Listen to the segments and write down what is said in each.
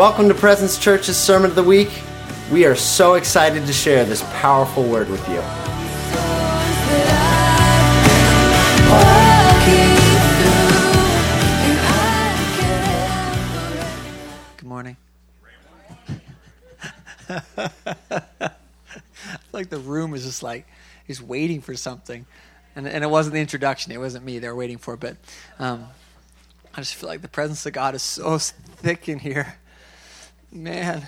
Welcome to Presence Church's Sermon of the Week. We are so excited to share this powerful word with you. Good morning. Like the room is just like, he's waiting for something. And, and it wasn't the introduction, it wasn't me they were waiting for, but um, I just feel like the presence of God is so thick in here. Man,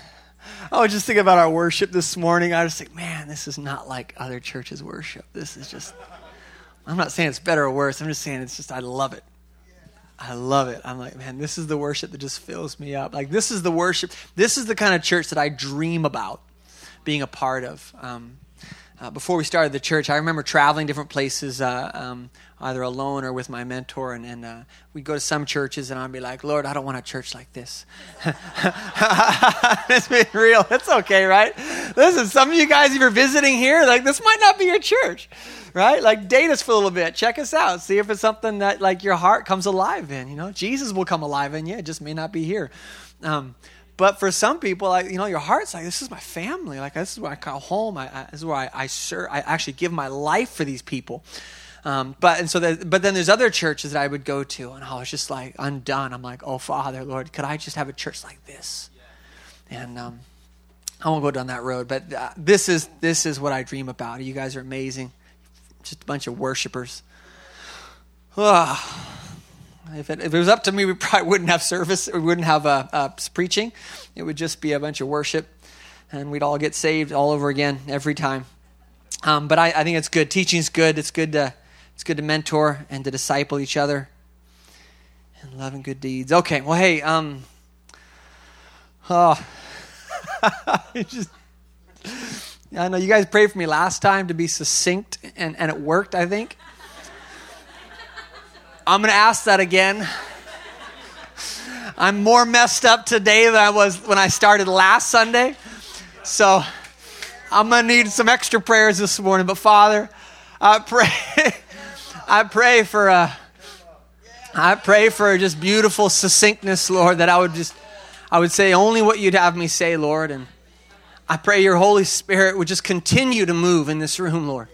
I was just thinking about our worship this morning. I was like, man, this is not like other churches' worship. This is just, I'm not saying it's better or worse. I'm just saying it's just, I love it. I love it. I'm like, man, this is the worship that just fills me up. Like, this is the worship. This is the kind of church that I dream about being a part of. Um, uh, before we started the church, I remember traveling different places, uh, um, either alone or with my mentor, and, and uh, we'd go to some churches, and I'd be like, Lord, I don't want a church like this. it's being real. It's okay, right? Listen, some of you guys, if you're visiting here, like this might not be your church, right? Like date us for a little bit, check us out, see if it's something that like your heart comes alive in. You know, Jesus will come alive in you. It just may not be here. Um, but for some people, like you know, your heart's like, this is my family. Like this is where I call home. I, I, this is where I, I serve. I actually give my life for these people. Um, but and so, but then there's other churches that I would go to, and I was just like undone. I'm like, oh Father, Lord, could I just have a church like this? And um, I won't go down that road. But uh, this is this is what I dream about. You guys are amazing, just a bunch of worshipers. If it, if it was up to me, we probably wouldn't have service. We wouldn't have a preaching. It would just be a bunch of worship, and we'd all get saved all over again every time. Um, but I, I think it's good. Teaching's good. It's good to it's good to mentor and to disciple each other and love and good deeds. Okay, well, hey, um, oh, just, I know you guys prayed for me last time to be succinct, and, and it worked, I think. I'm going to ask that again. I'm more messed up today than I was when I started last Sunday. So I'm going to need some extra prayers this morning. But Father, I pray, I pray for, a, I pray for just beautiful succinctness, Lord, that I would just, I would say only what you'd have me say, Lord. And I pray your Holy Spirit would just continue to move in this room, Lord.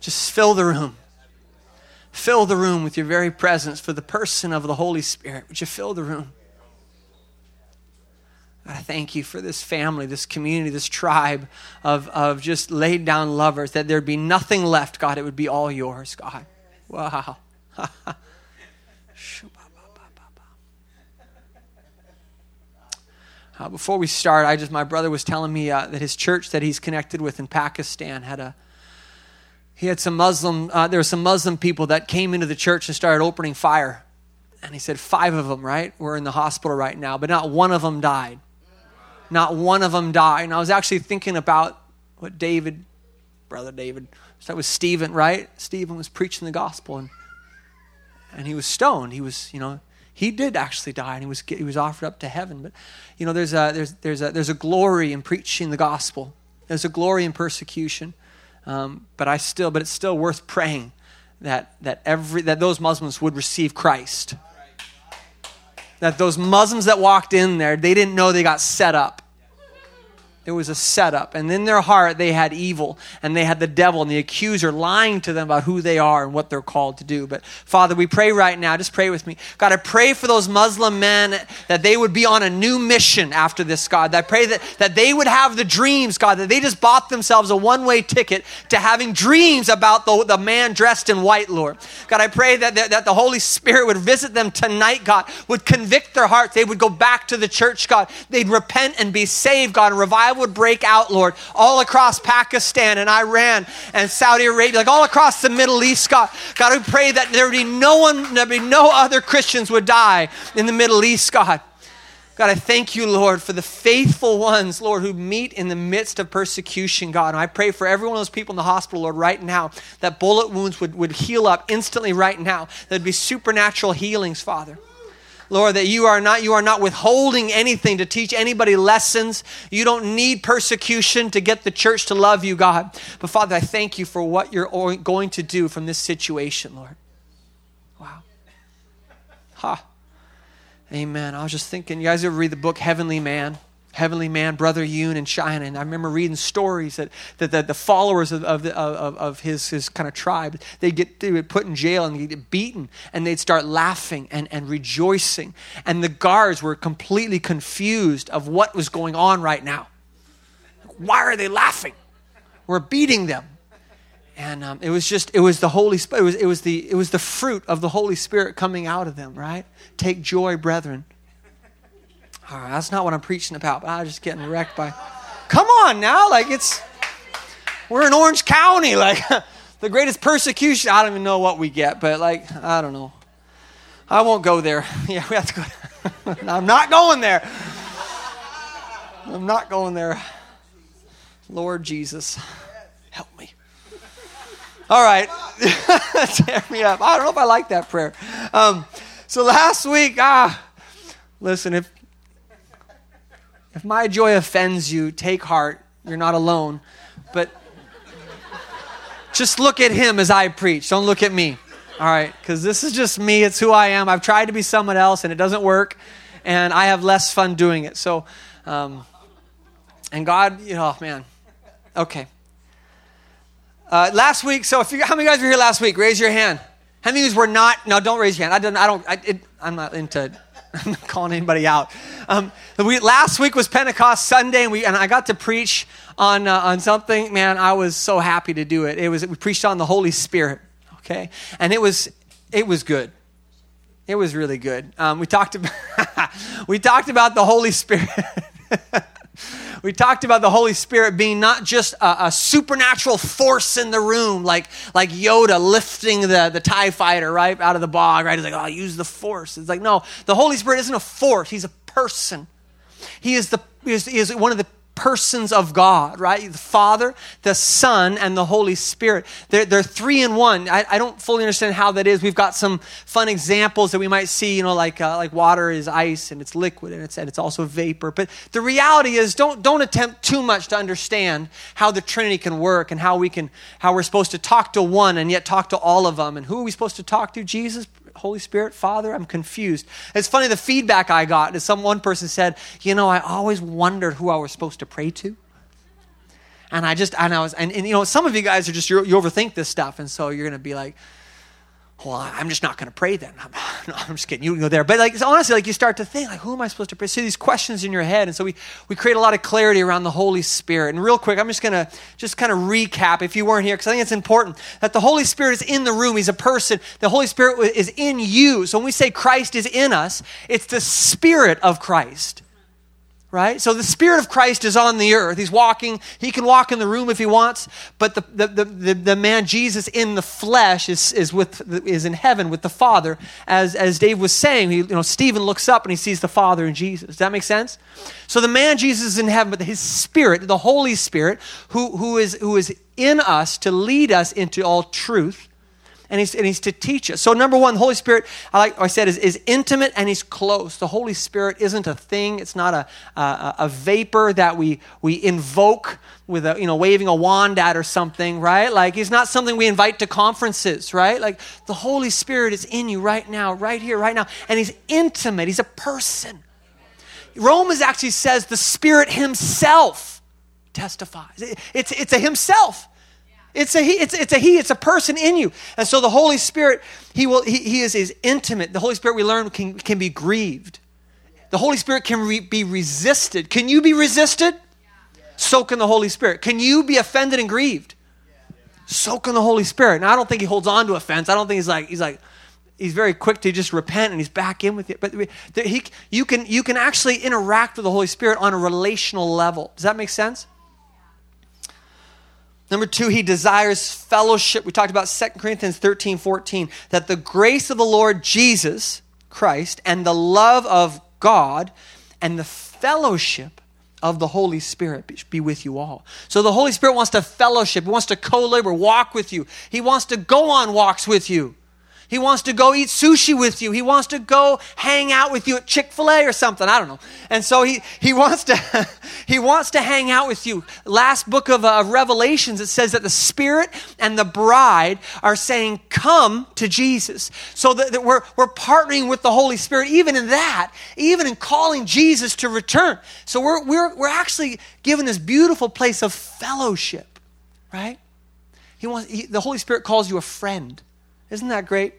Just fill the room. Fill the room with your very presence for the person of the Holy Spirit. Would you fill the room? God, I thank you for this family, this community, this tribe of, of just laid down lovers, that there'd be nothing left, God. It would be all yours, God. Wow. uh, before we start, I just, my brother was telling me uh, that his church that he's connected with in Pakistan had a, he had some Muslim, uh, there were some Muslim people that came into the church and started opening fire. And he said, five of them, right? We're in the hospital right now, but not one of them died. Not one of them died. And I was actually thinking about what David, brother David, that was Stephen, right? Stephen was preaching the gospel and, and he was stoned. He was, you know, he did actually die and he was, he was offered up to heaven. But, you know, there's a, there's, there's, a, there's a glory in preaching the gospel, there's a glory in persecution. Um, but I still, but it's still worth praying that that every that those Muslims would receive Christ. That those Muslims that walked in there, they didn't know they got set up. It was a setup. And in their heart, they had evil and they had the devil and the accuser lying to them about who they are and what they're called to do. But Father, we pray right now, just pray with me. God, I pray for those Muslim men that they would be on a new mission after this, God. I pray that, that they would have the dreams, God, that they just bought themselves a one way ticket to having dreams about the, the man dressed in white, Lord. God, I pray that, that, that the Holy Spirit would visit them tonight, God, would convict their hearts. They would go back to the church, God. They'd repent and be saved, God, and revival would break out, Lord, all across Pakistan and Iran and Saudi Arabia, like all across the Middle East, God. God, we pray that there would be no one, there be no other Christians would die in the Middle East, God. God, I thank you, Lord, for the faithful ones, Lord, who meet in the midst of persecution, God. And I pray for every one of those people in the hospital, Lord, right now, that bullet wounds would, would heal up instantly right now. There'd be supernatural healings, Father. Lord, that you are not you are not withholding anything to teach anybody lessons. You don't need persecution to get the church to love you, God. But Father, I thank you for what you're going to do from this situation, Lord. Wow. Ha. Amen. I was just thinking, you guys ever read the book Heavenly Man? Heavenly Man, Brother Yun and China. And I remember reading stories that, that, that the followers of, of, of, of his, his kind of tribe, they'd get they would put in jail and they'd get beaten and they'd start laughing and, and rejoicing. And the guards were completely confused of what was going on right now. Why are they laughing? We're beating them. And um, it was just, it was the Holy Spirit, it was, it, was the, it was the fruit of the Holy Spirit coming out of them, right? Take joy, brethren all right, that's not what I'm preaching about, but I was just getting wrecked by. Come on now, like it's. We're in Orange County, like the greatest persecution. I don't even know what we get, but like, I don't know. I won't go there. Yeah, we have to go. I'm not going there. I'm not going there. Lord Jesus, help me. All right. Tear me up. I don't know if I like that prayer. Um, so last week, ah, listen, if if my joy offends you, take heart. You're not alone. But just look at him as I preach. Don't look at me. All right? Because this is just me. It's who I am. I've tried to be someone else and it doesn't work. And I have less fun doing it. So, um, and God, you know, oh, man. Okay. Uh, last week, so if you, how many guys were here last week? Raise your hand. How many of you were not? No, don't raise your hand. I don't. I don't. I, I'm not into I'm not calling anybody out. Um, we, last week was Pentecost Sunday, and, we, and I got to preach on, uh, on something. Man, I was so happy to do it. It was we preached on the Holy Spirit, okay, and it was it was good. It was really good. Um, we talked about we talked about the Holy Spirit. we talked about the Holy Spirit being not just a, a, supernatural force in the room, like, like Yoda lifting the, the TIE fighter, right, out of the bog, right? He's like, oh, use the force. It's like, no, the Holy Spirit isn't a force, He's a person. He is, the, he is, he is one of the persons of God, right? The Father, the Son, and the Holy Spirit. They're, they're three in one. I, I don't fully understand how that is. We've got some fun examples that we might see, you know, like, uh, like water is ice and it's liquid and it's, and it's also vapor. But the reality is don't, don't attempt too much to understand how the Trinity can work and how we can, how we're supposed to talk to one and yet talk to all of them. And who are we supposed to talk to? Jesus, Holy Spirit, Father? I'm confused. It's funny, the feedback I got is some one person said, You know, I always wondered who I was supposed to pray to. And I just, and I was, and, and you know, some of you guys are just, you overthink this stuff. And so you're going to be like, well, I'm just not going to pray then. I'm, no, I'm just kidding. You can go there. But like honestly, like you start to think, like, who am I supposed to pray? So these questions in your head. And so we, we create a lot of clarity around the Holy Spirit. And real quick, I'm just going to just kind of recap if you weren't here, because I think it's important that the Holy Spirit is in the room. He's a person. The Holy Spirit is in you. So when we say Christ is in us, it's the Spirit of Christ right? So the Spirit of Christ is on the earth. He's walking. He can walk in the room if he wants, but the, the, the, the, the man Jesus in the flesh is, is, with, is in heaven with the Father. As, as Dave was saying, he, you know, Stephen looks up and he sees the Father in Jesus. Does that make sense? So the man Jesus is in heaven, but his Spirit, the Holy Spirit, who, who, is, who is in us to lead us into all truth, and he's, and he's to teach us. So, number one, the Holy Spirit, I like I said, is, is intimate and he's close. The Holy Spirit isn't a thing, it's not a, a, a vapor that we, we invoke with a, you know, waving a wand at or something, right? Like, he's not something we invite to conferences, right? Like, the Holy Spirit is in you right now, right here, right now, and he's intimate, he's a person. Romans actually says the Spirit himself testifies. It's, it's a himself. It's a he, it's, it's a he, it's a person in you. And so the Holy Spirit, he will he, he is, is intimate. The Holy Spirit we learn can, can be grieved. The Holy Spirit can re, be resisted. Can you be resisted? So can the Holy Spirit. Can you be offended and grieved? So can the Holy Spirit. Now I don't think he holds on to offense. I don't think he's like he's like he's very quick to just repent and he's back in with you. But he, you can you can actually interact with the Holy Spirit on a relational level. Does that make sense? Number two, he desires fellowship. We talked about 2 Corinthians 13, 14, that the grace of the Lord Jesus Christ and the love of God and the fellowship of the Holy Spirit be with you all. So the Holy Spirit wants to fellowship, he wants to co labor, walk with you, he wants to go on walks with you. He wants to go eat sushi with you. He wants to go hang out with you at Chick-fil-A or something. I don't know. And so he, he wants to he wants to hang out with you. Last book of, uh, Revelations it says that the Spirit and the bride are saying, "Come to Jesus." So that, that we're we're partnering with the Holy Spirit even in that, even in calling Jesus to return. So we're we're we're actually given this beautiful place of fellowship, right? He wants he, the Holy Spirit calls you a friend. Isn't that great?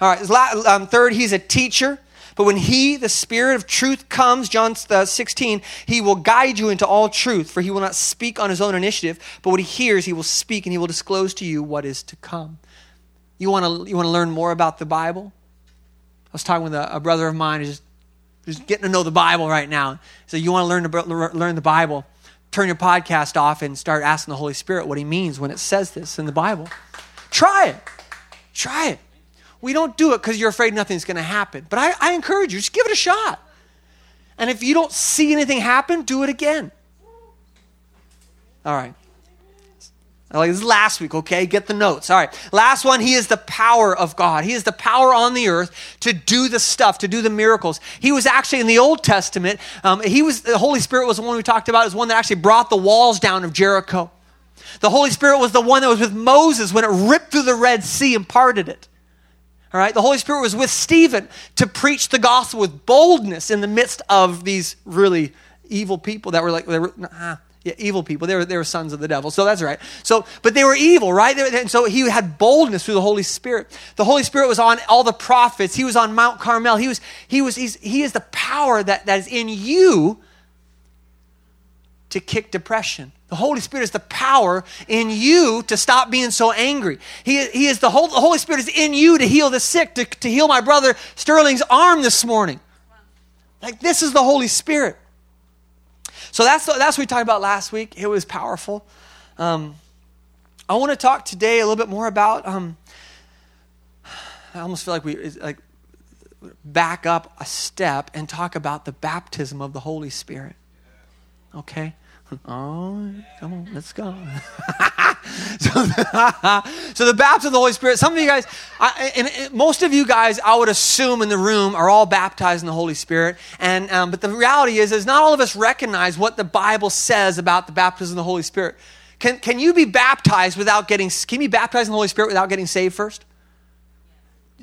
All right, um, third, he's a teacher. But when he, the Spirit of truth, comes, John uh, 16, he will guide you into all truth, for he will not speak on his own initiative, but what he hears, he will speak, and he will disclose to you what is to come. You want to you want to learn more about the Bible? I was talking with a, a brother of mine who's just, just getting to know the Bible right now. So you want to learn to learn the Bible? Turn your podcast off and start asking the Holy Spirit what he means when it says this in the Bible. Try it. Try it. We don't do it because you're afraid nothing's going to happen. But I, I encourage you, just give it a shot. And if you don't see anything happen, do it again. All right. Like this last week, okay? Get the notes. All right. Last one, he is the power of God. He is the power on the earth to do the stuff, to do the miracles. He was actually in the Old Testament, um, he was, the Holy Spirit was the one we talked about, is one that actually brought the walls down of Jericho. The Holy Spirit was the one that was with Moses when it ripped through the Red Sea and parted it. All right, the Holy Spirit was with Stephen to preach the gospel with boldness in the midst of these really evil people that were like, they were, ah, yeah, evil people. They were, they were sons of the devil. So that's right. So, but they were evil, right? And so he had boldness through the Holy Spirit. The Holy Spirit was on all the prophets. He was on Mount Carmel. He was, he was, he is the power that, that is in you to kick depression. The Holy Spirit is the power in you to stop being so angry. He, he is the, whole, the Holy Spirit is in you to heal the sick, to, to heal my brother Sterling's arm this morning. Like this is the Holy Spirit. So that's, that's what we talked about last week. It was powerful. Um, I want to talk today a little bit more about. Um, I almost feel like we like back up a step and talk about the baptism of the Holy Spirit. Okay? Oh, come on, let's go. so, so, the baptism of the Holy Spirit, some of you guys, I, and, and most of you guys, I would assume in the room are all baptized in the Holy Spirit. And, um, but the reality is, is not all of us recognize what the Bible says about the baptism of the Holy Spirit. Can, can you be baptized without getting, can you be baptized in the Holy Spirit without getting saved first?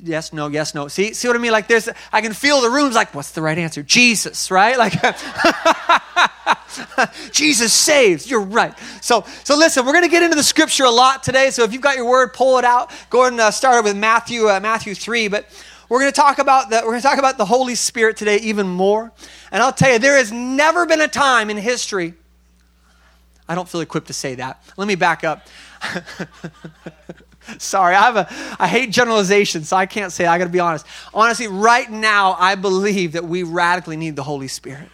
Yes, no, yes, no. See, see what I mean? Like there's, I can feel the room's like, what's the right answer? Jesus, right? Like, Jesus saves. You're right. So, so listen, we're going to get into the scripture a lot today. So if you've got your word, pull it out. Go ahead and uh, start with Matthew, uh, Matthew three. But we're going to talk about the, we're going to talk about the Holy Spirit today even more. And I'll tell you, there has never been a time in history. I don't feel equipped to say that. Let me back up. Sorry, I have a I hate generalization, so I can't say. I got to be honest. Honestly, right now, I believe that we radically need the Holy Spirit.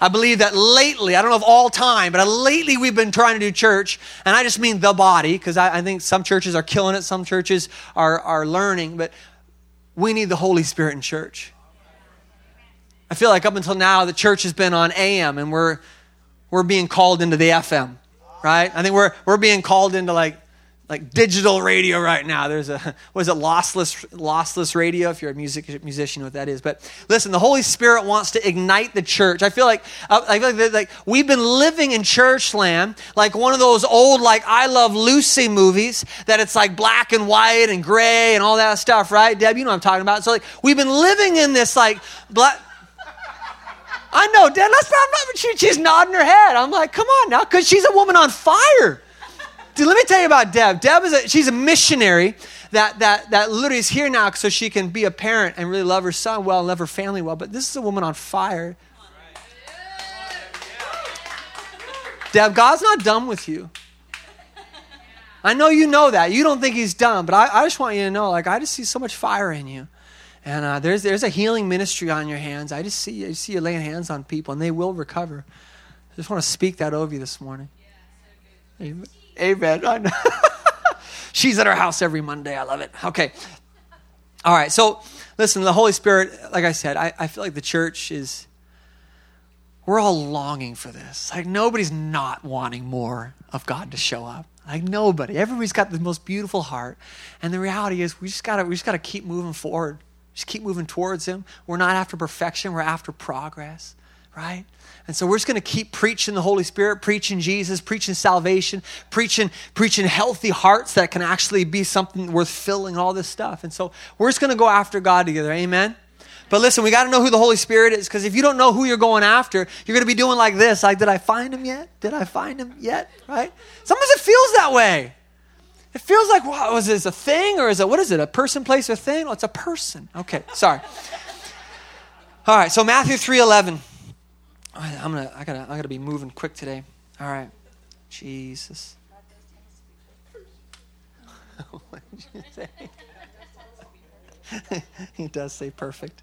I believe that lately, I don't know of all time, but lately we've been trying to do church, and I just mean the body, because I, I, think some churches are killing it, some churches are, are learning, but we need the Holy Spirit in church. I feel like up until now, the church has been on AM, and we're, we're being called into the FM, right? I think we're, we're being called into like like digital radio right now. There's a was it lossless lossless radio if you're a music musician what that is. But listen, the Holy Spirit wants to ignite the church. I feel like I feel like, like we've been living in church land like one of those old like I Love Lucy movies that it's like black and white and gray and all that stuff, right? Deb, you know what I'm talking about. So like we've been living in this like black I know, Deb, that's not, she, she's nodding her head. I'm like, come on now, because she's a woman on fire. Let me tell you about Deb. Deb is a, she's a missionary that, that, that literally is here now so she can be a parent and really love her son well and love her family well. But this is a woman on fire. Deb, God's not done with you. I know you know that. You don't think he's done, but I, I just want you to know, like, I just see so much fire in you. And uh, there's, there's a healing ministry on your hands. I just see, I see you laying hands on people, and they will recover. I just want to speak that over you this morning. Amen. Amen. She's at our house every Monday. I love it. Okay. All right. So, listen, the Holy Spirit, like I said, I, I feel like the church is, we're all longing for this. Like, nobody's not wanting more of God to show up. Like nobody. Everybody's got the most beautiful heart. And the reality is we just gotta we just gotta keep moving forward. Just keep moving towards him. We're not after perfection, we're after progress, right? And so we're just going to keep preaching the Holy Spirit, preaching Jesus, preaching salvation, preaching preaching healthy hearts that can actually be something worth filling all this stuff. And so we're just going to go after God together. Amen. But listen, we got to know who the Holy Spirit is because if you don't know who you're going after, you're going to be doing like this. Like, did I find him yet? Did I find him yet? Right? Sometimes it feels that way. It feels like, wow, is this a thing or is it, what is it, a person, place, or thing? Oh, it's a person. Okay, sorry. All right, so Matthew 3.11. I'm gonna, I gotta, I gotta be moving quick today. All right, Jesus. what did you say? he does say perfect.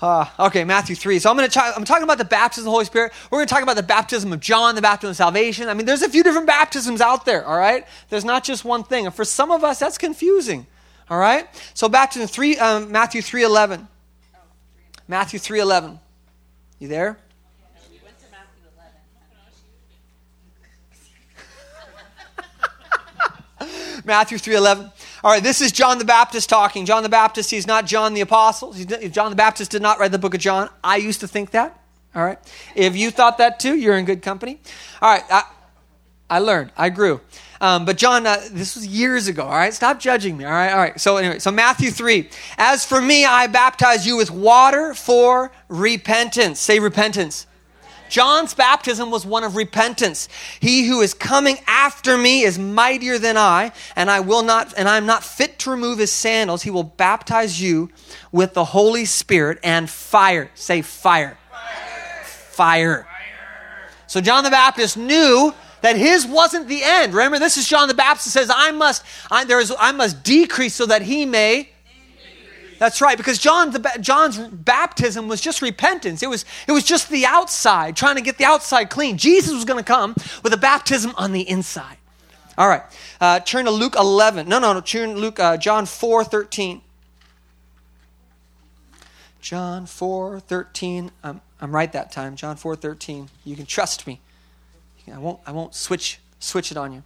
Uh, okay, Matthew 3. So I'm going to I'm talking about the baptism of the Holy Spirit. We're going to talk about the baptism of John, the baptism of salvation. I mean, there's a few different baptisms out there, all right? There's not just one thing. And for some of us, that's confusing, all right? So baptism 3, um, Matthew 3.11. Matthew 3.11. You there? Matthew 3.11. All right, this is John the Baptist talking. John the Baptist, he's not John the Apostle. He's, John the Baptist did not write the book of John. I used to think that. All right. If you thought that too, you're in good company. All right. I, I learned. I grew. Um, but John, uh, this was years ago. All right. Stop judging me. All right. All right. So anyway, so Matthew 3. As for me, I baptize you with water for repentance. Say repentance. John's baptism was one of repentance. He who is coming after me is mightier than I, and I will not and I'm not fit to remove his sandals. He will baptize you with the Holy Spirit and fire. Say fire. Fire. fire. So John the Baptist knew that his wasn't the end. Remember, this is John the Baptist says, I must, I, there is, I must decrease so that he may that's right, because John, the, John's baptism was just repentance. It was, it was just the outside, trying to get the outside clean. Jesus was going to come with a baptism on the inside. All right, uh, turn to Luke 11. No, no, no, turn Luke, uh, John 4 13. John 4 13. I'm, I'm right that time. John 4 13. You can trust me. I won't, I won't switch, switch it on you.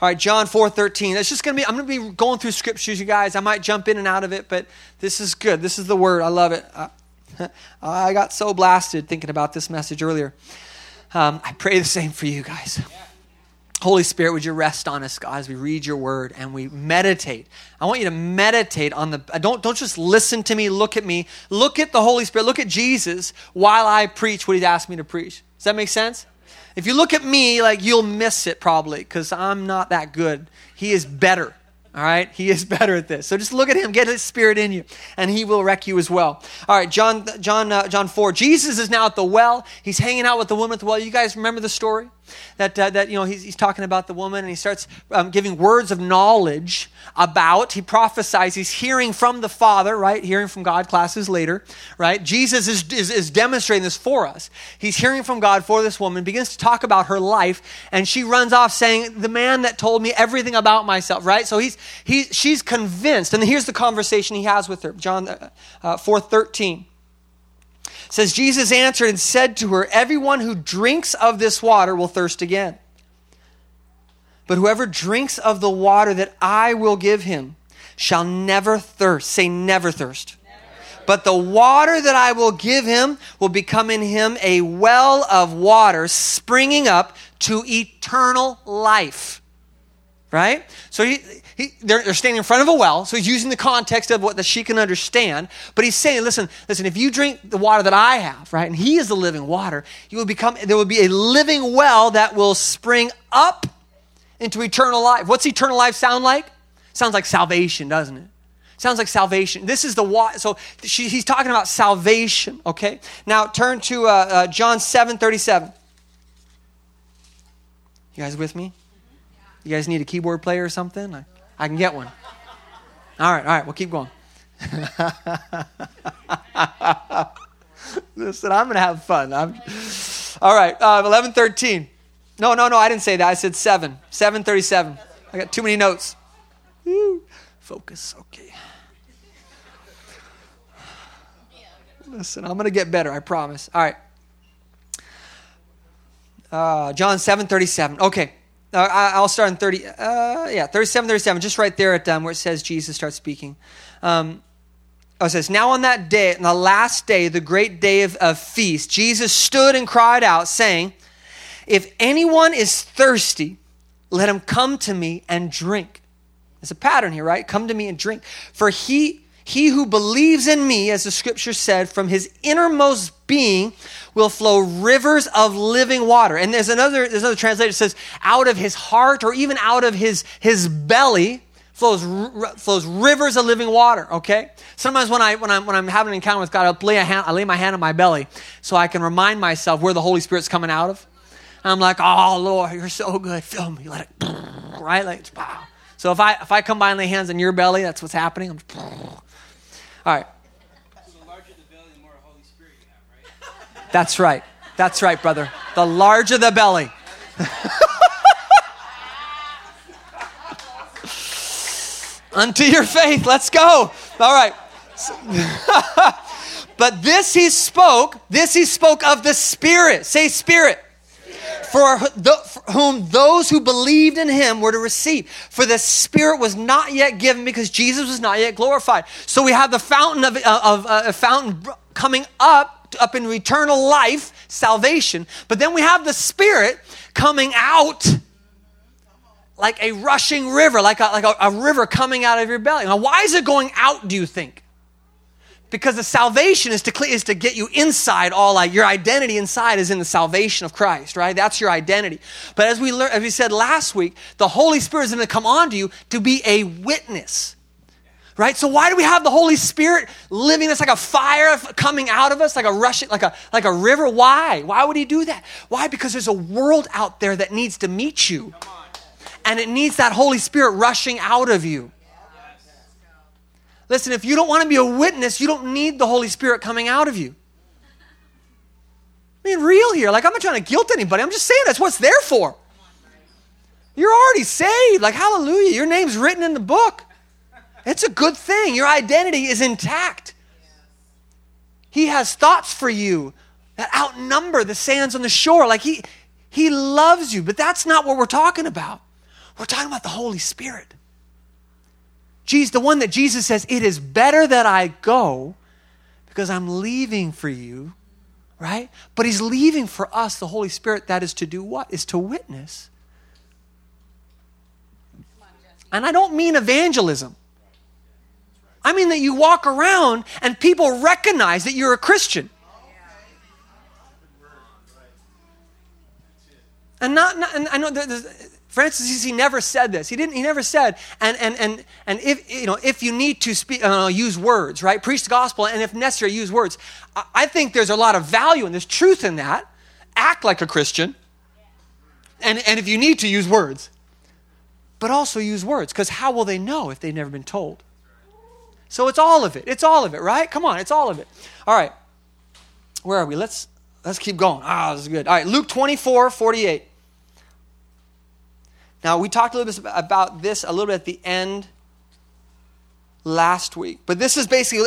All right, John 4 13. It's just going to be, I'm going to be going through scriptures, you guys. I might jump in and out of it, but this is good. This is the word. I love it. Uh, I got so blasted thinking about this message earlier. Um, I pray the same for you guys. Holy Spirit, would you rest on us, God, as we read your word and we meditate? I want you to meditate on the, don't, don't just listen to me, look at me. Look at the Holy Spirit, look at Jesus while I preach what he's asked me to preach. Does that make sense? If you look at me, like you'll miss it probably because I'm not that good. He is better. All right, he is better at this. So just look at him, get his spirit in you, and he will wreck you as well. All right, John, John, uh, John four. Jesus is now at the well. He's hanging out with the woman at the well. You guys remember the story? That, uh, that you know, he's, he's talking about the woman and he starts um, giving words of knowledge about, he prophesies, he's hearing from the Father, right? Hearing from God, classes later, right? Jesus is, is, is demonstrating this for us. He's hearing from God for this woman, begins to talk about her life, and she runs off saying, The man that told me everything about myself, right? So he's, he, she's convinced. And here's the conversation he has with her, John uh, uh, 4 13 says Jesus answered and said to her, Everyone who drinks of this water will thirst again. But whoever drinks of the water that I will give him shall never thirst. Say, never thirst. But the water that I will give him will become in him a well of water springing up to eternal life. Right? So he, he, they're, they're, standing in front of a well, so he's using the context of what that she can understand. But he's saying, listen, listen, if you drink the water that I have, right, and he is the living water, you will become, there will be a living well that will spring up into eternal life. What's eternal life sound like? Sounds like salvation, doesn't it? Sounds like salvation. This is the water. So she, he's talking about salvation, okay? Now turn to uh, uh, John 7 37. You guys with me? You guys need a keyboard player or something? I can get one. All right, all right, we'll keep going. Listen, I'm going to have fun. I'm... All right, uh, 1113. No, no, no, I didn't say that. I said 7. 737. I got too many notes. Woo. Focus, okay. Listen, I'm going to get better, I promise. All right. Uh, John 7:37. Okay. Uh, I, will start in 30. Uh, yeah, 37, 37. Just right there at um, where it says Jesus starts speaking. Um, oh, it says, Now on that day, on the last day, the great day of, of feast, Jesus stood and cried out, saying, If anyone is thirsty, let him come to me and drink. There's a pattern here, right? Come to me and drink. For he he who believes in me, as the scripture said, from his innermost being will flow rivers of living water. And there's another, there's another translation that says, out of his heart or even out of his, his belly flows, flows rivers of living water, okay? Sometimes when, I, when, I'm, when I'm having an encounter with God, I'll lay, a hand, I lay my hand on my belly so I can remind myself where the Holy Spirit's coming out of. I'm like, oh, Lord, you're so good. Fill me. Let it, right? Like, wow. So if I, if I and lay hands on your belly, that's what's happening. I'm, all right. That's right. That's right, brother. The larger the belly. Unto your faith. Let's go. All right. but this he spoke, this he spoke of the Spirit. Say, Spirit for, the, for whom those who believed in him were to receive. For the Spirit was not yet given because Jesus was not yet glorified. So we have the fountain of, uh, of uh, a fountain coming up, up in eternal life, salvation. But then we have the Spirit coming out like a rushing river, like a, like a, a river coming out of your belly. Now, why is it going out, do you think? because the salvation is to, is to get you inside all your identity inside is in the salvation of christ right that's your identity but as we learned as we said last week the holy spirit is going to come on to you to be a witness right so why do we have the holy spirit living us like a fire coming out of us like a rushing like a like a river why why would he do that why because there's a world out there that needs to meet you and it needs that holy spirit rushing out of you Listen, if you don't want to be a witness, you don't need the Holy Spirit coming out of you. I mean, real here. Like, I'm not trying to guilt anybody. I'm just saying that's what's there for. You're already saved. Like, hallelujah. Your name's written in the book. It's a good thing. Your identity is intact. He has thoughts for you that outnumber the sands on the shore. Like, He, he loves you. But that's not what we're talking about. We're talking about the Holy Spirit. Jesus, the one that Jesus says, It is better that I go because I'm leaving for you, right? But he's leaving for us, the Holy Spirit, that is to do what? Is to witness. And I don't mean evangelism. I mean that you walk around and people recognize that you're a Christian. And not, not and I know Francis he never said this. He didn't. He never said. And and and and if you know if you need to speak, uh, use words, right? Preach the gospel, and if necessary, use words. I, I think there's a lot of value and there's truth in that. Act like a Christian, and and if you need to use words, but also use words because how will they know if they've never been told? So it's all of it. It's all of it, right? Come on, it's all of it. All right. Where are we? Let's let's keep going. Ah, this is good. All right, Luke 24, 48. Now, we talked a little bit about this a little bit at the end last week. But this is basically,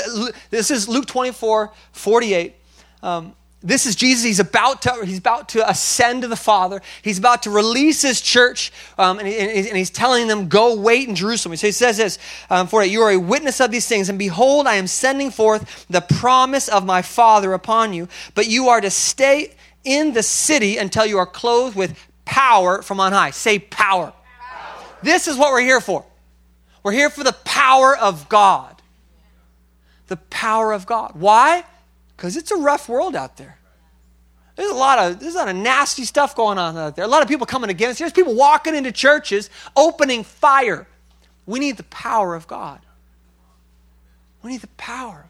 this is Luke 24, 48. Um, this is Jesus. He's about to he's about to ascend to the Father. He's about to release his church, um, and, he, and, he's telling them, "Go wait in Jerusalem." So he says this um, for "You are a witness of these things, and behold, I am sending forth the promise of my Father upon you. But you are to stay in the city until you are clothed with power from on high. Say power. power. This is what we're here for. We're here for the power of God. The power of God. Why? Because it's a rough world out there. There's a lot of there's a lot of nasty stuff going on out there. A lot of people coming against. There's people walking into churches, opening fire. We need the power of God. We need the power.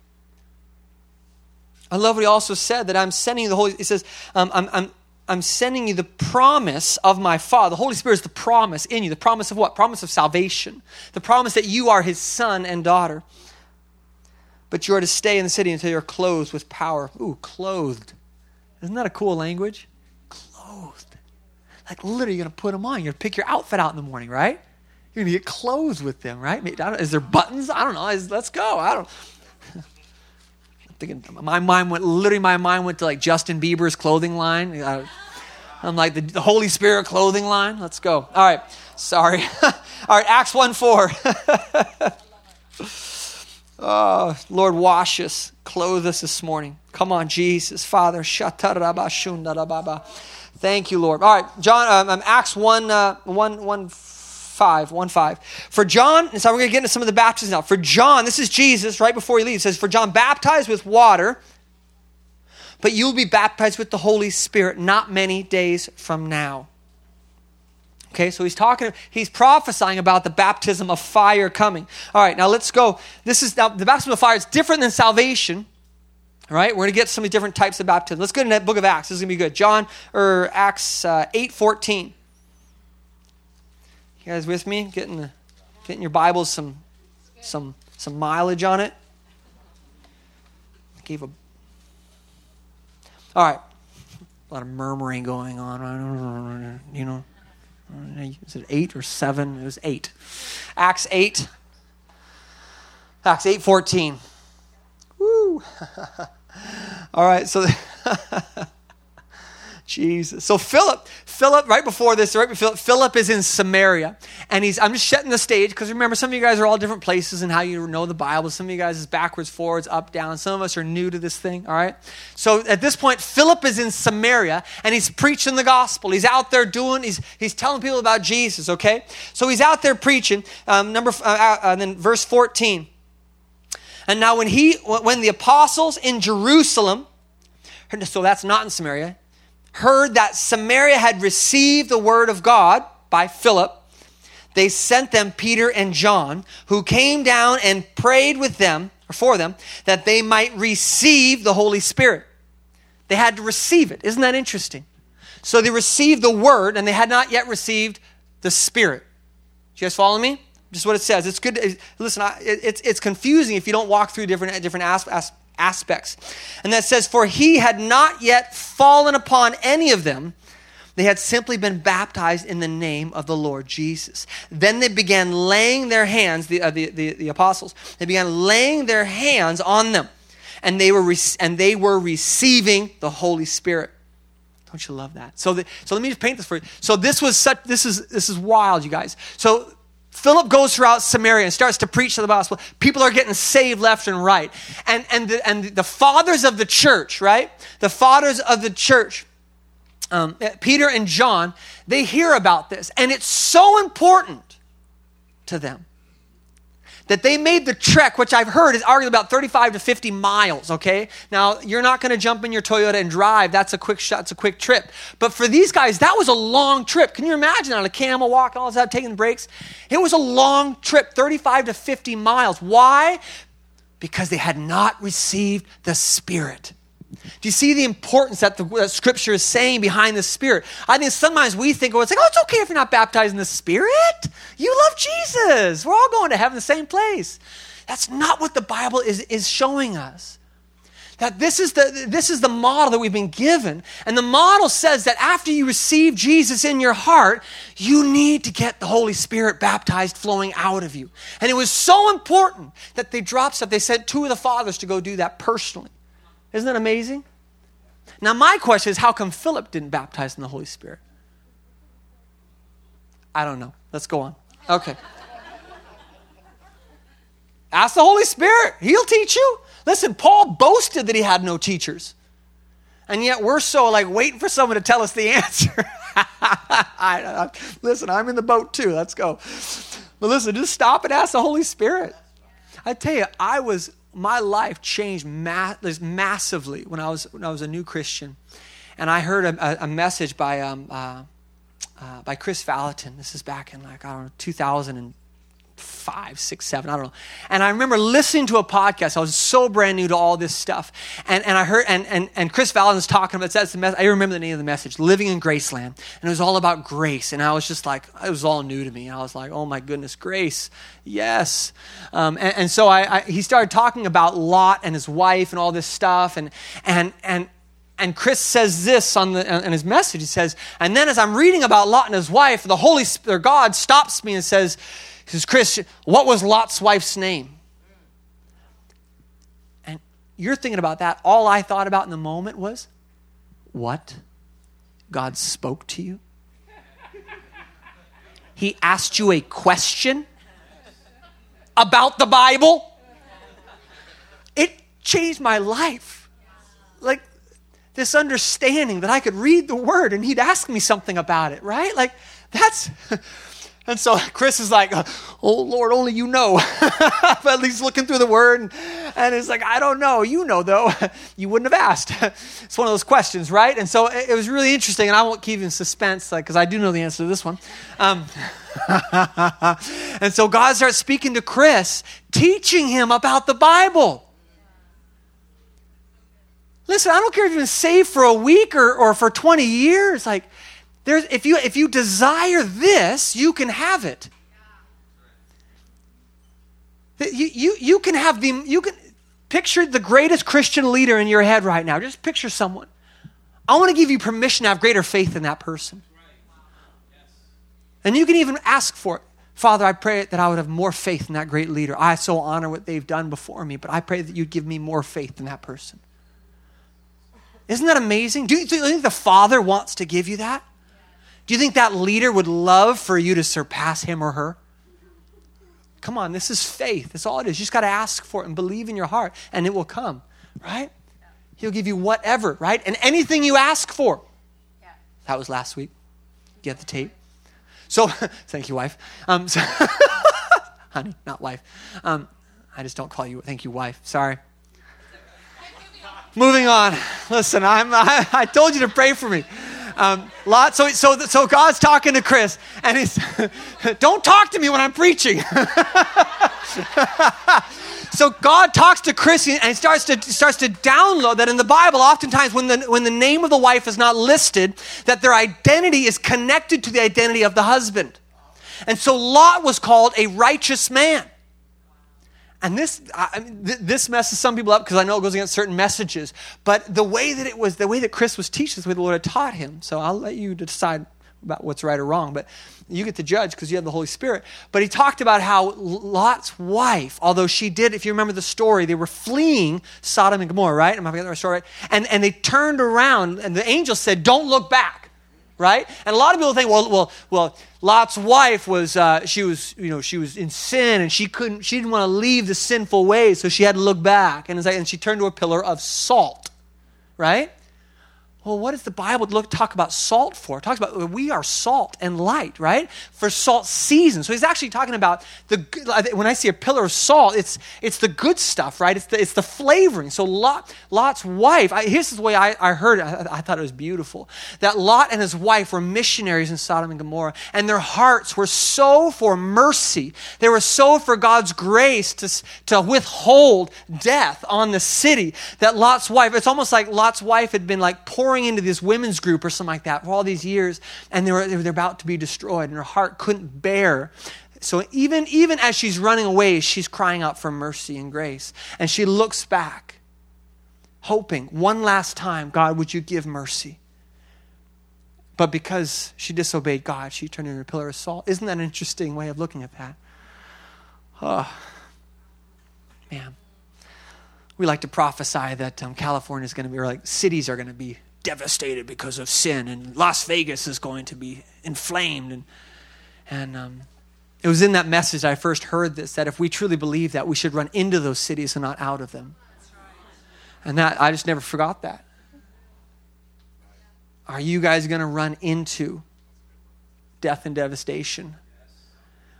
I love what he also said that I'm sending you the Holy. He says, um, I'm, I'm, I'm sending you the promise of my Father. The Holy Spirit is the promise in you. The promise of what? Promise of salvation. The promise that you are his son and daughter. But you are to stay in the city until you're clothed with power. Ooh, clothed. Isn't that a cool language? Clothed. Like literally, you're going to put them on. You're going to pick your outfit out in the morning, right? You're going to get clothed with them, right? Is there buttons? I don't know. Let's go. I don't thinking my mind went literally my mind went to like Justin Bieber's clothing line. I, I'm like the, the Holy Spirit clothing line. Let's go. All right. Sorry. All right. Acts 1 4. oh, Lord, wash us, clothe us this morning. Come on, Jesus. Father. Thank you, Lord. All right. John, um, um Acts 1, uh, 1, 1 5, 1 5. For John, and so we're going to get into some of the baptisms now. For John, this is Jesus right before he leaves, says, For John baptized with water but you will be baptized with the Holy Spirit not many days from now. Okay, so he's talking, he's prophesying about the baptism of fire coming. All right, now let's go. This is now the baptism of fire is different than salvation. All right, we're going to get some different types of baptism. Let's go to the book of Acts. This is going to be good. John, or Acts uh, 8 14. You guys with me? Getting, the, getting your Bibles some, some, some mileage on it. I gave a all right. A lot of murmuring going on. You know, is it eight or seven? It was eight. Acts 8. Acts eight fourteen. Woo. All right, so Jesus. So Philip, Philip, right before this, right before Philip is in Samaria, and he's. I'm just setting the stage because remember, some of you guys are all different places and how you know the Bible. Some of you guys is backwards, forwards, up, down. Some of us are new to this thing. All right. So at this point, Philip is in Samaria and he's preaching the gospel. He's out there doing. He's he's telling people about Jesus. Okay. So he's out there preaching. Um, number uh, uh, and then verse 14. And now when he when the apostles in Jerusalem, so that's not in Samaria heard that Samaria had received the word of God by Philip, they sent them Peter and John, who came down and prayed with them, or for them, that they might receive the Holy Spirit. They had to receive it. Isn't that interesting? So they received the word, and they had not yet received the Spirit. Do you guys follow me? Just what it says. It's good. To, listen, it's, it's confusing if you don't walk through different, different aspects aspects. And that says, For he had not yet fallen upon any of them. They had simply been baptized in the name of the Lord Jesus. Then they began laying their hands, the, uh, the, the, the, apostles, they began laying their hands on them. And they were, re- and they were receiving the Holy Spirit. Don't you love that? So, the, so let me just paint this for you. So this was such, this is, this is wild, you guys. So Philip goes throughout Samaria and starts to preach the gospel. People are getting saved left and right. And, and, the, and the fathers of the church, right? The fathers of the church, um, Peter and John, they hear about this. And it's so important to them that they made the trek, which I've heard is arguably about 35 to 50 miles, okay? Now, you're not going to jump in your Toyota and drive. That's a quick shot, it's a quick trip. But for these guys, that was a long trip. Can you imagine on a camel walk and all that, taking the breaks? It was a long trip, 35 to 50 miles. Why? Because they had not received the Spirit. Do you see the importance that the that Scripture is saying behind the Spirit? I think sometimes we think, oh, it's like, oh, it's okay if you're not baptized in the Spirit. You love Jesus. We're all going to heaven, the same place. That's not what the Bible is, is showing us. That this is, the, this is the model that we've been given. And the model says that after you receive Jesus in your heart, you need to get the Holy Spirit baptized flowing out of you. And it was so important that they dropped stuff. They sent two of the fathers to go do that personally. Isn't that amazing? Now, my question is how come Philip didn't baptize in the Holy Spirit? I don't know. Let's go on. Okay. Ask the Holy Spirit, He'll teach you. Listen, Paul boasted that he had no teachers. And yet we're so like waiting for someone to tell us the answer. I, I, listen, I'm in the boat too. Let's go. But listen, just stop and ask the Holy Spirit. I tell you, I was my life changed ma- massively when I was when I was a new Christian, and I heard a, a message by um, uh, uh, by Kris Vallotton. This is back in like I don't know 2000 and five, six, seven, I don't know. And I remember listening to a podcast. I was so brand new to all this stuff. And, and I heard, and, and, and Kris Vallotton's talking about, that's the mess, I remember the name of the message, Living in Graceland. And it was all about grace. And I was just like, it was all new to me. I was like, oh my goodness, grace. Yes. Um, and, and, so I, I, he started talking about Lot and his wife and all this stuff. And, and, and, and Kris says this on the, in his message. He says, and then as I'm reading about Lot and his wife, the Holy Spirit, God stops me and says, he says, Kris, what was Lot's wife's name? And you're thinking about that. All I thought about in the moment was, what God spoke to you? He asked you a question about the Bible? It changed my life. Like this understanding that I could read the word and he'd ask me something about it, right? Like that's and so Kris is like, "Oh Lord, only you know." but he's looking through the Word, and, and it's like, "I don't know. You know, though. you wouldn't have asked." it's one of those questions, right? And so it, it was really interesting, and I won't keep you in suspense because like, I do know the answer to this one. Um, and so God starts speaking to Kris, teaching him about the Bible. Listen, I don't care if you've been saved for a week or, or for 20 years. Like, there's, if, you, if you desire this, you can have it. You, you, you can have the, you can picture the greatest Christian leader in your head right now. Just picture someone. I want to give you permission to have greater faith in that person. And you can even ask for it. Father, I pray that I would have more faith in that great leader. I so honor what they've done before me, but I pray that you'd give me more faith in that person. Isn't that amazing? Do you, do you think the Father wants to give you that? Do you think that leader would love for you to surpass him or her? Come on, this is faith. That's all it is. You just got to ask for it and believe in your heart, and it will come, right? He'll give you whatever, right? And anything you ask for. Yeah. That was last week. Get the tape. So, thank you, wife. Um, so, honey, not wife. Um, I just don't call you. Thank you, wife. Sorry. Moving on. Listen, I'm, I, I told you to pray for me. Um, lot, so, so, so God's talking to Kris, and he's, don't talk to me when I'm preaching. so God talks to Kris and he starts to, starts to download that in the Bible, oftentimes when the, when the name of the wife is not listed, that their identity is connected to the identity of the husband. And so Lot was called a righteous man. And this, I mean, th- this messes some people up because I know it goes against certain messages. But the way that it was, the way that Kris was teaching, the way the Lord had taught him. So I'll let you decide about what's right or wrong. But you get to judge because you have the Holy Spirit. But he talked about how Lot's wife, although she did, if you remember the story, they were fleeing Sodom and Gomorrah, right? Am I getting the story right? And, and they turned around, and the angel said, Don't look back right? And a lot of people think, well, well, well, Lot's wife was uh, she was you know she was in sin and she couldn't she didn't want to leave the sinful ways, so she had to look back and, like, and she turned to a pillar of salt, right? Well, what does the Bible look, talk about salt for? It talks about uh, we are salt and light, right? For salt season. So he's actually talking about the when I see a pillar of salt, it's it's the good stuff, right? It's the it's the flavoring. So Lot Lot's wife. I, here's the way I, I heard it. I, I thought it was beautiful that Lot and his wife were missionaries in Sodom and Gomorrah, and their hearts were so for mercy. They were so for God's grace to to withhold death on the city that Lot's wife. It's almost like Lot's wife had been like pouring pouring into this women's group or something like that for all these years, and they were, they were about to be destroyed, and her heart couldn't bear. So even, even as she's running away, she's crying out for mercy and grace. And she looks back, hoping one last time, God, would you give mercy? But because she disobeyed God, she turned into a pillar of salt. Isn't that an interesting way of looking at that? Oh, man. We like to prophesy that um, California is going to be, or like cities are going to be devastated because of sin, and Las Vegas is going to be inflamed. And, and um, it was in that message I first heard this that if we truly believe that, we should run into those cities and not out of them. And that, I just never forgot that. Are you guys going to run into death and devastation?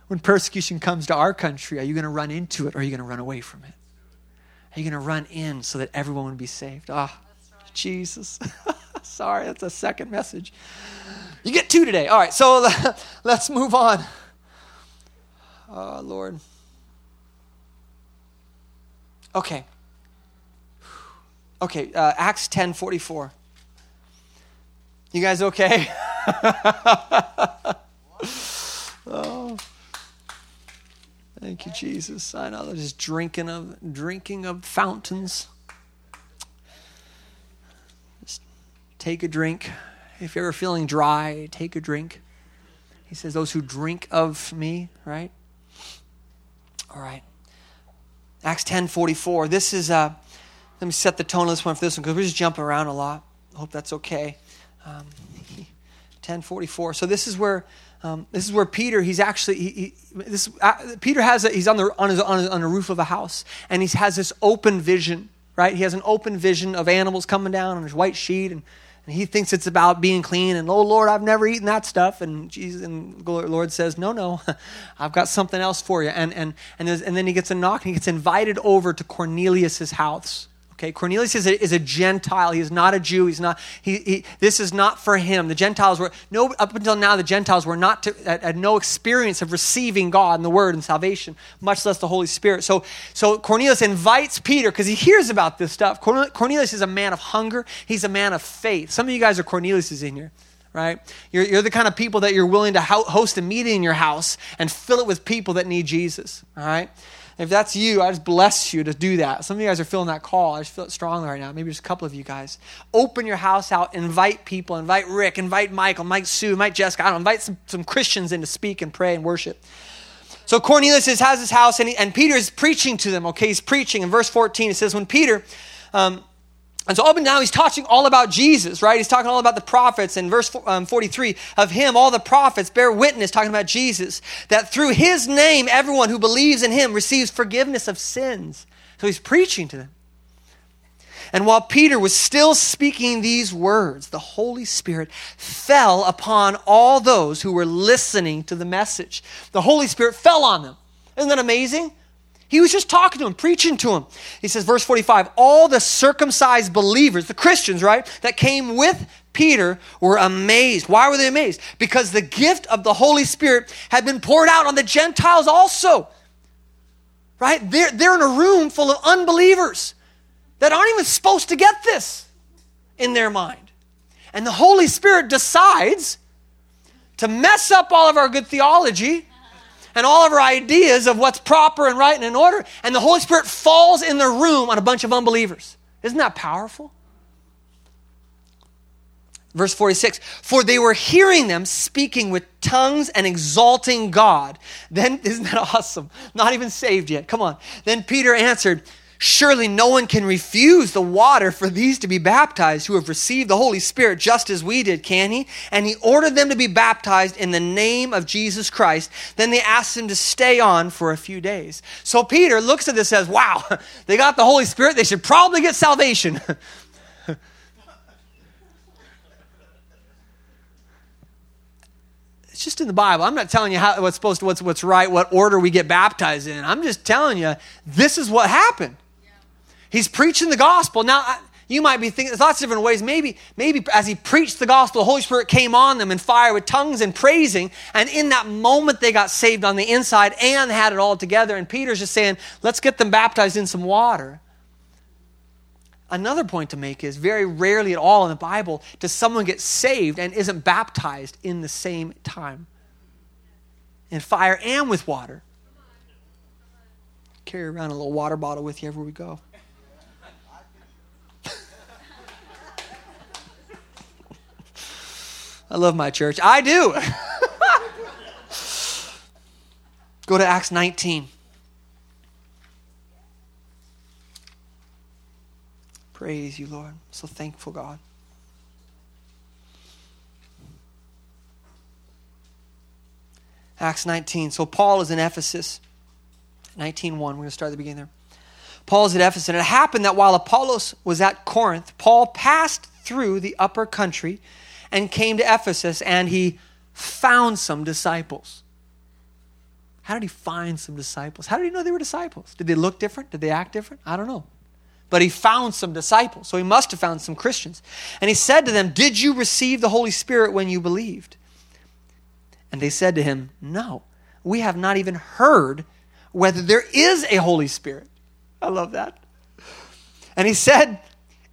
When persecution comes to our country, are you going to run into it or are you going to run away from it? Are you going to run in so that everyone would be saved? Ah, oh, Jesus. Sorry, that's a second message. You get two today. All right, so let's move on. Oh, Lord. Okay. Okay, uh, Acts 10 44. You guys okay? oh. Thank you, Jesus. I know they're just drinking of drinking of fountains. Take a drink. If you're ever feeling dry, take a drink. He says, Those who drink of me, right? All right. Acts 10 44. This is, uh, let me set the tone of this one for this one because we're just jumping around a lot. I hope that's okay. Um, 1044. So this is where um, this is where Peter, he's actually, he, he, this, uh, Peter has, a, he's on the, on, his, on, his, on the roof of a house, and he has this open vision, right? He has an open vision of animals coming down on his white sheet, and, and he thinks it's about being clean, and, oh, Lord, I've never eaten that stuff, and Jesus, and Lord says, no, no, I've got something else for you, and, and, and, and then he gets a knock, and he gets invited over to Cornelius's house, Okay, Cornelius is a, is a Gentile. He is not a Jew. He's not. He, he, this is not for him. The Gentiles were no. Up until now, the Gentiles were not to, had, had no experience of receiving God and the Word and salvation, much less the Holy Spirit. So, so Cornelius invites Peter because he hears about this stuff. Cornelius is a man of hunger. He's a man of faith. Some of you guys are Corneliuses in here right? You're, you're the kind of people that you're willing to host a meeting in your house and fill it with people that need Jesus, all right? If that's you, I just bless you to do that. Some of you guys are feeling that call. I just feel it strongly right now. Maybe just a couple of you guys. Open your house out, invite people, invite Rick, invite Michael, Mike Sue, invite Jessica. I don't know, invite some, some Christians in to speak and pray and worship. So Cornelius has his house, and, he, and Peter is preaching to them. Okay, he's preaching. In verse 14, it says, When Peter um, and so up and down, he's talking all about Jesus, right? He's talking all about the prophets. In verse um, 43, of him, all the prophets bear witness, talking about Jesus, that through his name, everyone who believes in him receives forgiveness of sins. So he's preaching to them. And while Peter was still speaking these words, the Holy Spirit fell upon all those who were listening to the message. The Holy Spirit fell on them. Isn't that amazing? He was just talking to him, preaching to him. He says, verse 45 all the circumcised believers, the Christians, right, that came with Peter were amazed. Why were they amazed? Because the gift of the Holy Spirit had been poured out on the Gentiles also. Right? They're, they're in a room full of unbelievers that aren't even supposed to get this in their mind. And the Holy Spirit decides to mess up all of our good theology and all of our ideas of what's proper and right and in order, and the Holy Spirit falls in the room on a bunch of unbelievers. Isn't that powerful? Verse 46 For they were hearing them speaking with tongues and exalting God. Then, isn't that awesome? Not even saved yet. Come on. Then Peter answered, Surely no one can refuse the water for these to be baptized who have received the Holy Spirit just as we did, can he? And he ordered them to be baptized in the name of Jesus Christ. Then they asked him to stay on for a few days. So Peter looks at this and says, Wow, they got the Holy Spirit. They should probably get salvation. it's just in the Bible. I'm not telling you how, what's supposed to, what's, what's right, what order we get baptized in. I'm just telling you this is what happened. He's preaching the gospel. Now, you might be thinking, there's lots of different ways. Maybe, maybe as he preached the gospel, the Holy Spirit came on them in fire with tongues and praising. And in that moment, they got saved on the inside and had it all together. And Peter's just saying, let's get them baptized in some water. Another point to make is very rarely at all in the Bible does someone get saved and isn't baptized in the same time in fire and with water. Carry around a little water bottle with you everywhere we go. I love my church. I do. Go to Acts 19. Praise you, Lord. So thankful, God. Acts 19. So Paul is in Ephesus. 19.1. We're going to start at the beginning there. Paul is at Ephesus. And it happened that while Apollos was at Corinth, Paul passed through the upper country and came to Ephesus and he found some disciples. How did he find some disciples? How did he know they were disciples? Did they look different? Did they act different? I don't know. But he found some disciples, so he must have found some Christians. And he said to them, Did you receive the Holy Spirit when you believed? And they said to him, No, we have not even heard whether there is a Holy Spirit. I love that. And he said,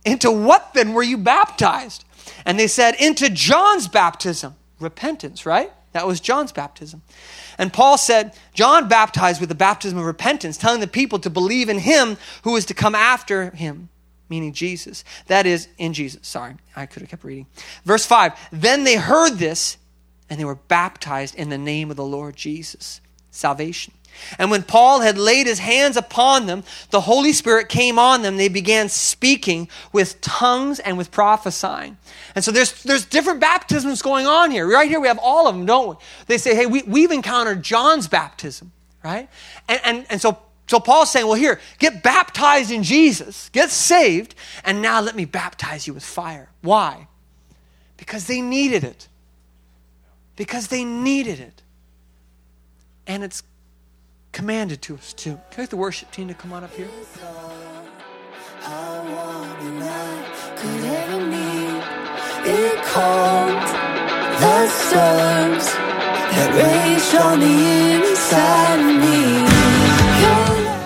Into what then were you baptized? And they said, Into John's baptism. Repentance, right? That was John's baptism. And Paul said, John baptized with the baptism of repentance, telling the people to believe in him who was to come after him, meaning Jesus. That is, in Jesus. Sorry, I could have kept reading. Verse 5 Then they heard this, and they were baptized in the name of the Lord Jesus. Salvation. And when Paul had laid his hands upon them, the Holy Spirit came on them. They began speaking with tongues and with prophesying. And so there's, there's different baptisms going on here. Right here, we have all of them, don't we? They say, hey, we, we've encountered John's baptism, right? And, and, and so, so Paul's saying, well, here, get baptized in Jesus, get saved, and now let me baptize you with fire. Why? Because they needed it. Because they needed it. And it's commanded to us too. Can I get the worship team to come on up here? It calmed the storms that raged on the inside of me.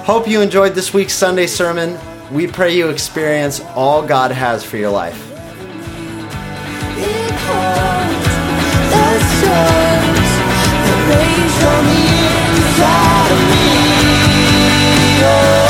Hope you enjoyed this week's Sunday sermon. We pray you experience all God has for your life. Rage from the inside of me. Oh.